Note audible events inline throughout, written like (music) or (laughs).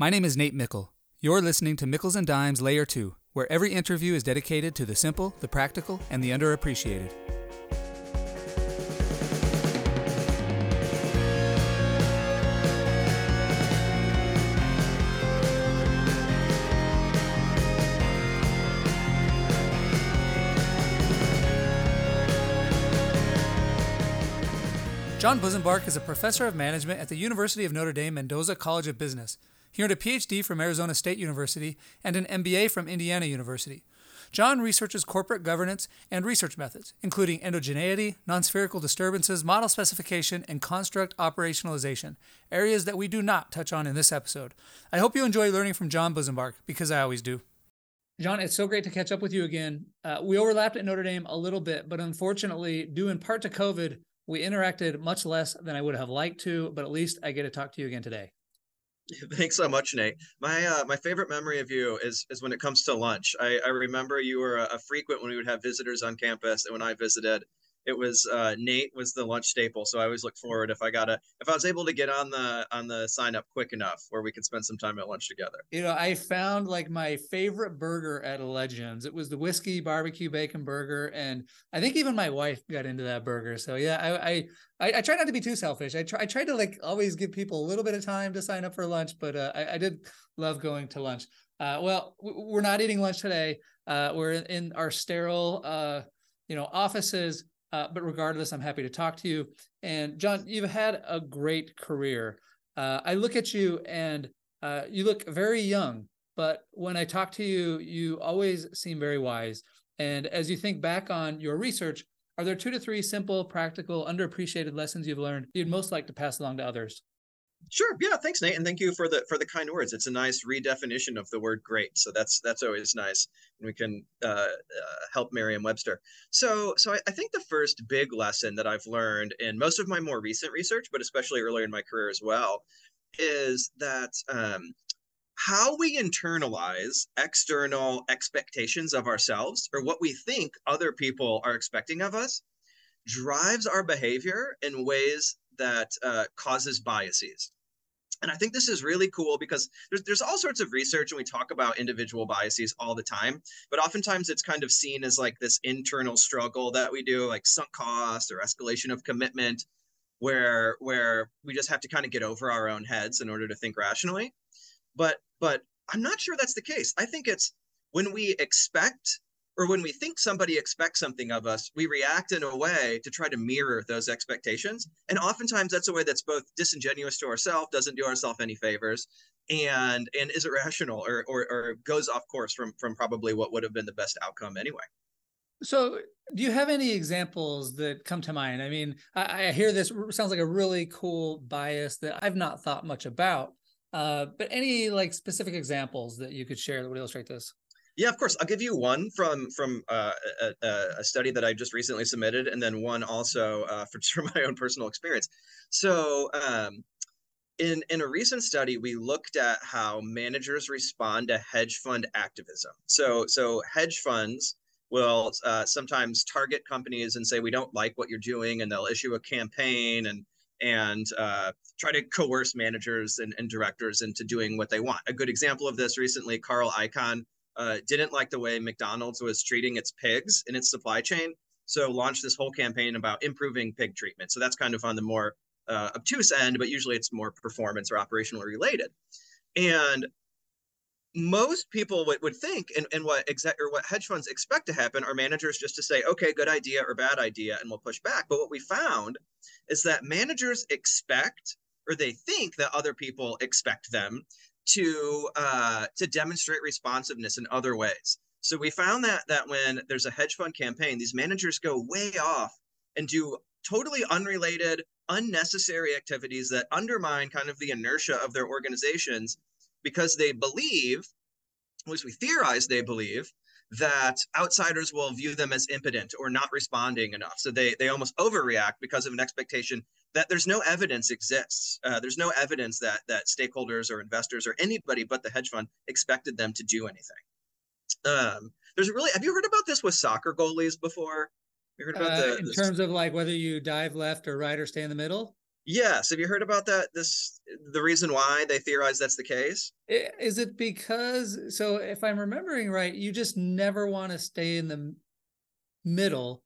My name is Nate Mickle. You're listening to Mickles and Dimes Layer 2, where every interview is dedicated to the simple, the practical, and the underappreciated. John Busenbark is a professor of management at the University of Notre Dame Mendoza College of Business. He earned a PhD from Arizona State University and an MBA from Indiana University. John researches corporate governance and research methods, including endogeneity, non-spherical disturbances, model specification, and construct operationalization, areas that we do not touch on in this episode. I hope you enjoy learning from John Busenbark, because I always do. John, it's so great to catch up with you again. Uh, we overlapped at Notre Dame a little bit, but unfortunately, due in part to COVID, we interacted much less than I would have liked to, but at least I get to talk to you again today. (laughs) Thanks so much, Nate. My uh, my favorite memory of you is is when it comes to lunch. I, I remember you were a, a frequent when we would have visitors on campus, and when I visited, it was uh, Nate was the lunch staple. So I always look forward if I got a if I was able to get on the on the sign up quick enough where we could spend some time at lunch together. You know, I found like my favorite burger at Legends. It was the whiskey barbecue bacon burger, and I think even my wife got into that burger. So yeah, I I I, I try not to be too selfish. I try I try to like always give people a little bit of time to sign up for lunch, but uh, I, I did love going to lunch. Uh, well, we're not eating lunch today. Uh, we're in our sterile, uh, you know, offices uh, but regardless, I'm happy to talk to you. And John, you've had a great career. Uh, I look at you and uh, you look very young, but when I talk to you, you always seem very wise. And as you think back on your research, are there two to three simple, practical, underappreciated lessons you've learned you'd most like to pass along to others? Sure. Yeah. Thanks, Nate, and thank you for the for the kind words. It's a nice redefinition of the word "great," so that's that's always nice, and we can uh, uh, help Merriam-Webster. So, so I, I, think the first big lesson that I've learned in most of my more recent research, but especially earlier in my career as well, is that um, how we internalize external expectations of ourselves or what we think other people are expecting of us drives our behavior in ways that uh, causes biases. And I think this is really cool because there's, there's all sorts of research and we talk about individual biases all the time, but oftentimes it's kind of seen as like this internal struggle that we do, like sunk cost or escalation of commitment, where where we just have to kind of get over our own heads in order to think rationally. But but I'm not sure that's the case. I think it's when we expect or when we think somebody expects something of us, we react in a way to try to mirror those expectations. And oftentimes that's a way that's both disingenuous to ourselves, doesn't do ourselves any favors, and and is irrational or, or or goes off course from from probably what would have been the best outcome anyway. So, do you have any examples that come to mind? I mean, I, I hear this sounds like a really cool bias that I've not thought much about. Uh, but any like specific examples that you could share that would illustrate this? Yeah, of course. I'll give you one from from uh, a, a, study that I just recently submitted, and then one also uh, for (laughs) my own personal experience. So, um, in in a recent study, we looked at how managers respond to hedge fund activism. So, so hedge funds will uh, sometimes target companies and say we don't like what you're doing, and they'll issue a campaign and and uh, try to coerce managers and, and directors into doing what they want. A good example of this recently, Carl Icahn uh, didn't like the way McDonald's was treating its pigs in its supply chain. So launched this whole campaign about improving pig treatment. So that's kind of on the more uh, obtuse end, but usually it's more performance or operationally related. And most people would, would think and, and what exec or what hedge funds expect to happen are managers just to say okay good idea or bad idea and we'll push back but what we found is that managers expect or they think that other people expect them to uh, to demonstrate responsiveness in other ways. So we found that that when there's a hedge fund campaign, these managers go way off and do totally unrelated, unnecessary activities that undermine kind of the inertia of their organizations because they believe, at least we theorize they believe, that outsiders will view them as impotent or not responding enough. So they they almost overreact because of an expectation that there's no evidence exists. Uh, there's no evidence that that stakeholders or investors or anybody but the hedge fund expected them to do anything. Um, there's really have you heard about this with soccer goalies before? You heard about uh, the, in the, terms of like whether you dive left or right or stay in the middle? Yes. Have you heard about that? This the reason why they theorize that's the case. Is it because so if I'm remembering right, you just never want to stay in the middle.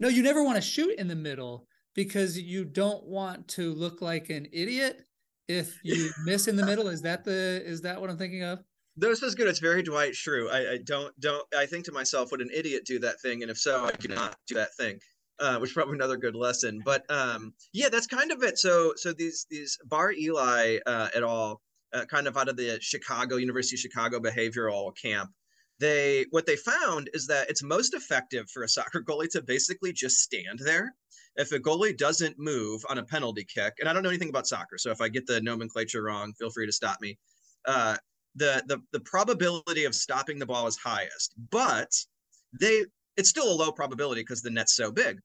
No, you never want to shoot in the middle because you don't want to look like an idiot if you (laughs) miss in the middle. Is that the is that what I'm thinking of? This is good. It's very Dwight Schrute. I, I don't don't I think to myself, would an idiot do that thing? And if so, I cannot do that thing. Uh, which probably another good lesson. But um, yeah, that's kind of it. So so these these Bar Eli uh, et al. Uh, kind of out of the Chicago University of Chicago behavioral camp. They what they found is that it's most effective for a soccer (laughs) goalie to basically just stand there. If a goalie doesn't move on a penalty kick, and I don't know anything about soccer, so if I get the nomenclature wrong, feel free to stop me. Uh, the the the probability of stopping the ball is highest, but they it's still a low probability because the net's so big.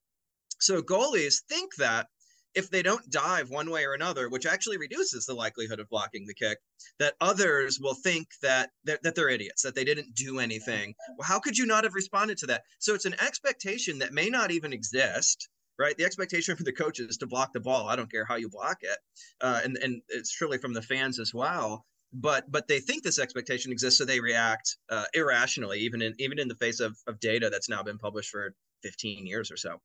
So goalies think that if they don't dive one way or another, which actually reduces the likelihood of blocking the kick, that others will think that that, that they're idiots, that they didn't do anything. Well, how could you not have responded to that? So it's an expectation that may not even exist, right? The expectation for the coaches to block the ball. I don't care how you block it, uh, and and it's truly from the fans as well but but they think this expectation exists, so they react uh, irrationally, even in even in the face of of data that's now been published for 15 years or so.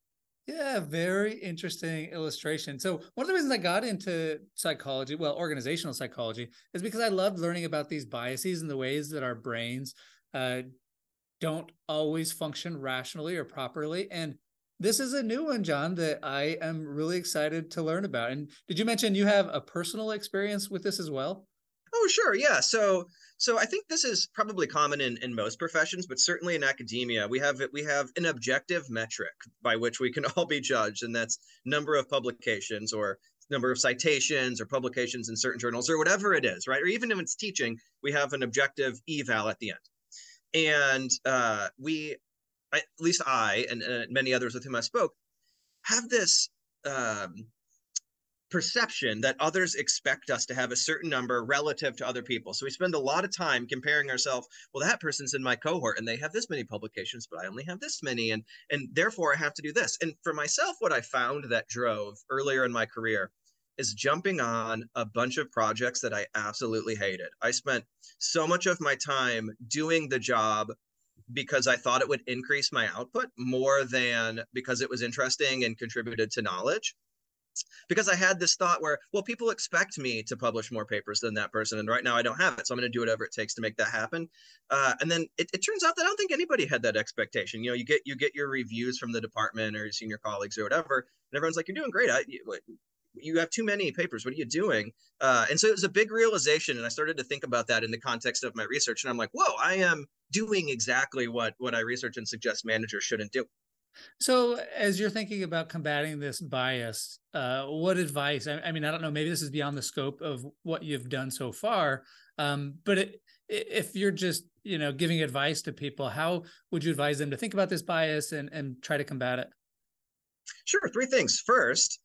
Yeah, very interesting illustration. So one of the reasons I got into psychology, well, organizational psychology, is because I loved learning about these biases and the ways that our brains uh, don't always function rationally or properly. And this is a new one, John, that I am really excited to learn about. And did you mention you have a personal experience with this as well? Sure. Yeah. So, so I think this is probably common in, in most professions, but certainly in academia, we have we have an objective metric by which we can (laughs) all be judged, and that's number of publications or number of citations or publications in certain journals or whatever it is, right? Or even if it's teaching, we have an objective eval at the end, and uh, we, at least I and uh, many others with whom I spoke, have this. Um, perception that others expect us to have a certain number relative to other people. So we spend a lot of time comparing ourselves. Well, that person's in my cohort and they have this many publications, but I only have this many, and and therefore I have to do this. And for myself, what I found that drove earlier in my career is jumping on a bunch of projects that I absolutely hated. I spent so much of my time doing the job because I thought it would increase my output more than because it was interesting and contributed to knowledge because I had this thought where, well, people expect me to publish more papers than that person, and right now I don't have it, so I'm going to do whatever it takes to make that happen. Uh, and then it, it, turns out that I don't think anybody had that expectation. You know, you get you get your reviews from the department or your senior colleagues or whatever, and everyone's like, "You're doing great. I, you, have too many papers. What are you doing?" Uh, and so it was a big realization, and I started to think about that in the context of my research, and I'm like, "Whoa, I am doing exactly what what I research and suggest managers shouldn't do." So, as you're thinking about combating this bias, uh, what advice? I, I, mean, I don't know. Maybe this is beyond the scope of what you've done so far. Um, but it, if you're just, you know, giving advice to people, how would you advise them to think about this bias and and try to combat it? Sure. Three things. First,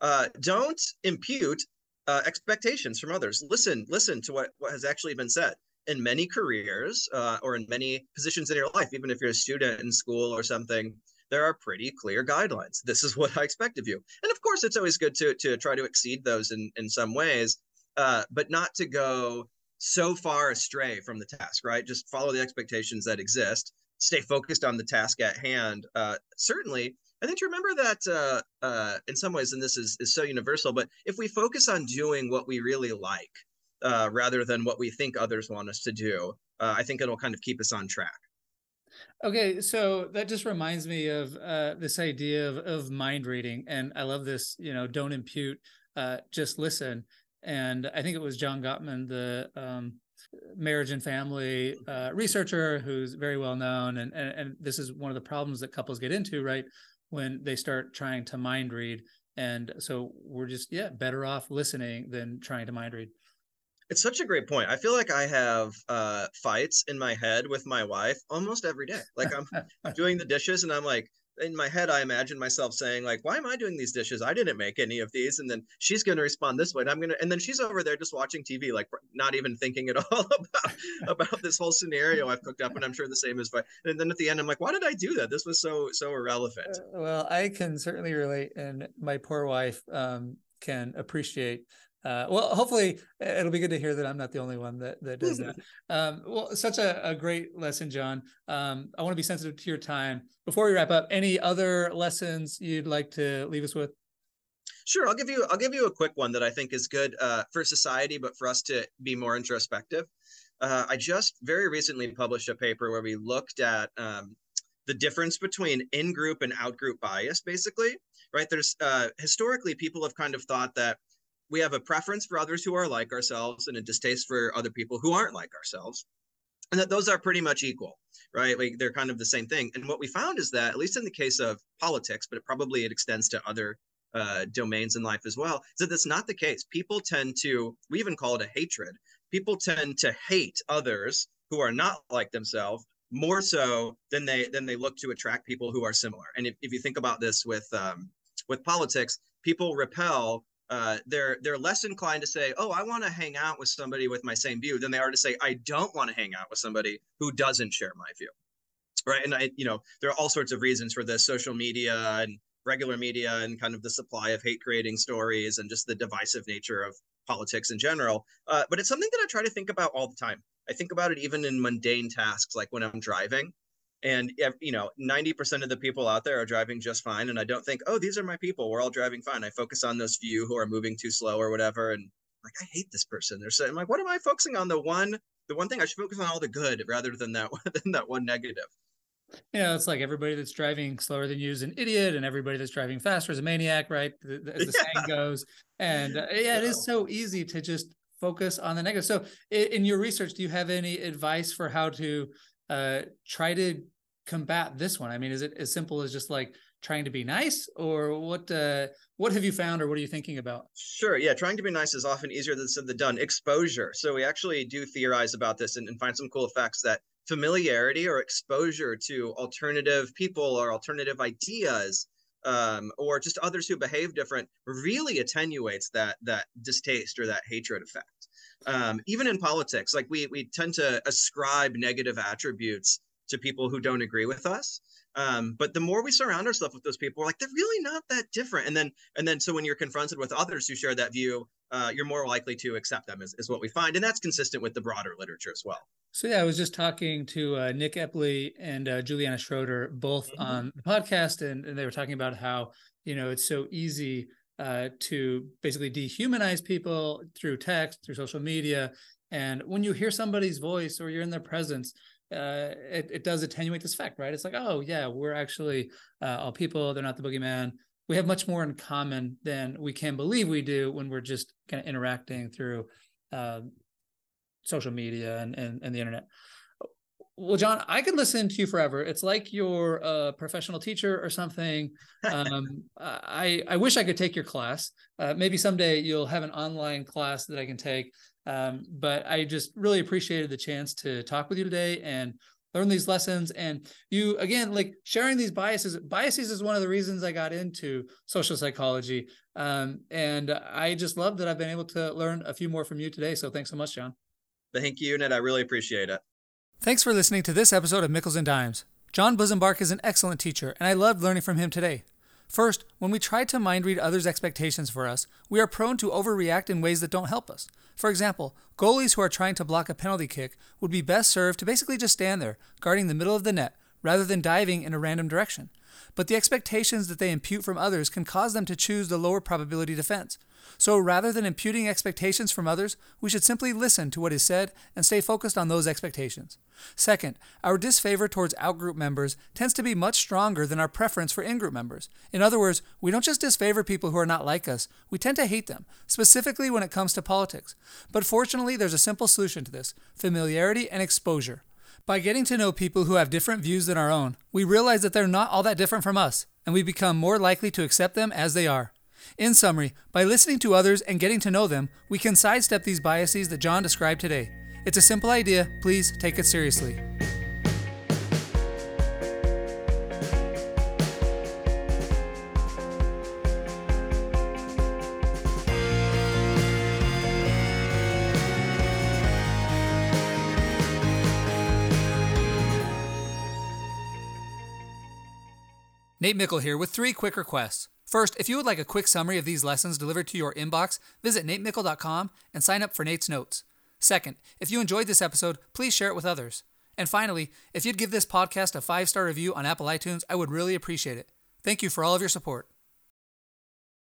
uh, don't impute uh, expectations from others. Listen, listen to what what has actually been said in many careers uh, or in many positions in your life, even if you're a student in school or something there are pretty clear guidelines. This is what I expect of you. And of course, it's always good to, to try to exceed those in, in some ways, uh, but not to go so far astray from the task, right? Just follow the expectations that exist, stay focused on the task at hand. Uh, certainly, I think to remember that uh, uh, in some ways, and this is, is so universal, but if we focus on doing what we really like uh, rather than what we think others want us to do, uh, I think it'll kind of keep us on track. Okay, so that just reminds me of uh, this idea of, of mind reading, and I love this. You know, don't impute, uh, just listen. And I think it was John Gottman, the um, marriage and family uh, researcher, who's very well known, and, and and this is one of the problems that couples get into, right, when they start trying to mind read. And so we're just yeah better off listening than trying to mind read. It's such a great point. I feel like I have uh, fights in my head with my wife almost every day. Like I'm (laughs) doing the dishes and I'm like, in my head, I imagine myself saying like, "Why am I doing these dishes? I didn't make any of these." And then she's going to respond this way, and I'm going to, and then she's over there just watching TV, like (laughs) not even thinking at (laughs) all about about this whole scenario I've cooked up. And I'm sure the same is. But and then at the end, I'm like, "Why did I do that? This was so so irrelevant." Uh, well, I can certainly relate, and my poor wife. Um, can appreciate uh, well, hopefully it'll be good to hear that I'm not the only one that, that does that. (laughs) Um, well, such a, a, great lesson, John. Um, I want to be sensitive to your time. Before we wrap up, any other lessons you'd like to leave us with? Sure, I'll give you I'll give you a quick one that I think is good uh, for society, but for us to be more introspective. Uh, I just very recently published a paper where we looked at um, the difference between in-group and out-group bias, basically. Right? There's uh, historically people have kind of thought that we have a preference for others who are like ourselves and a distaste for other people who aren't like ourselves and that those are pretty much equal right? Like they're kind of the same thing and what we found is that at least in the case of politics but it probably it extends to other uh, domains in life as well is that that's not the case. People tend to we even call it a hatred. People tend to hate others who are not like themselves more so than they than they look to attract people who are similar and if, if you think about this with um, with politics people repel uh, they're they're less inclined to say, "Oh, I want to hang out with somebody with my same view," than they are to say, "I don't want to hang out with somebody who doesn't share my view." Right? And I, you know, there are all sorts of reasons for this: social media and regular media, and kind of the supply of hate-creating stories, and just the divisive nature of politics in general. Uh, but it's something that I try to think about all the time. I think about it even in mundane tasks, like when I'm driving and you know 90% of the people out there are driving just fine and i don't think oh these are my people we're all driving fine i focus on those few who are moving too slow or whatever and like i hate this person they're saying like what am i focusing on the one the one thing i should focus on all the good rather than that (laughs) than that one negative yeah, it's like everybody that's driving slower than you is an idiot, and everybody that's driving faster is a maniac, right? As the yeah. (laughs) saying goes. And uh, yeah, it is so easy to just focus on the negative. So, in your research, do you have any advice for how to uh, try to combat this one? I mean, is it as simple as just like trying to be nice, or what? Uh, what have you found, or what are you thinking about? Sure, yeah, trying to be nice is often easier than said than done. Exposure. So we actually do theorize about this and, and find some cool effects that familiarity or exposure to alternative people or alternative ideas um, or just others who behave different really attenuates that that distaste or that hatred effect. Um, even in politics, like we we tend to ascribe negative attributes to people who don't agree with us. Um, but the more we surround ourselves with those people, we're like they're really not that different. And then and then so when you're confronted with others who share that view, uh, you're more likely to accept them, is, is what we find, and that's consistent with the broader literature as well. So yeah, I was just talking to uh, Nick Epley and uh, Juliana Schroeder, both mm-hmm. on the podcast, and, and they were talking about how you know it's so easy uh, to basically dehumanize people through text, through social media. And when you hear somebody's voice or you're in their presence, uh, it, it does attenuate this fact, right? It's like, oh, yeah, we're actually uh, all people. They're not the boogeyman. We have much more in common than we can believe we do when we're just kind of interacting through uh, social media and, and, and the internet. Well, John, I could listen to you forever. It's like you're a professional teacher or something. Um, (laughs) I I wish I could take your class. Uh, maybe someday you'll have an online class that I can take. Um, but I just really appreciated the chance to talk with you today and learn these lessons. And you again, like sharing these biases. Biases is one of the reasons I got into social psychology. Um, and I just love that I've been able to learn a few more from you today. So thanks so much, John. Thank you, Ned. I really appreciate it. Thanks for listening to this episode of Mickles and Dimes. John Busenbark is an excellent teacher, and I loved learning from him today. First, when we try to mind read others' expectations for us, we are prone to overreact in ways that don't help us. For example, goalies who are trying to block a penalty kick would be best served to basically just stand there, guarding the middle of the net, rather than diving in a random direction. But the expectations that they impute from others can cause them to choose the lower probability defense. So rather than imputing expectations from others, we should simply listen to what is said and stay focused on those expectations. Second, our disfavor towards outgroup members tends to be much stronger than our preference for in-group members. In other words, we don't just disfavor people who are not like us, we tend to hate them, specifically when it comes to politics. But fortunately, there's a simple solution to this familiarity and exposure. By getting to know people who have different views than our own, we realize that they're not all that different from us, and we become more likely to accept them as they are. In summary, by listening to others and getting to know them, we can sidestep these biases that John described today. It's a simple idea, please take it seriously. Nate Mickle here with three quick requests. First, if you would like a quick summary of these lessons delivered to your inbox, visit natemickle.com and sign up for Nate's Notes. Second, if you enjoyed this episode, please share it with others. And finally, if you'd give this podcast a five star review on Apple iTunes, I would really appreciate it. Thank you for all of your support.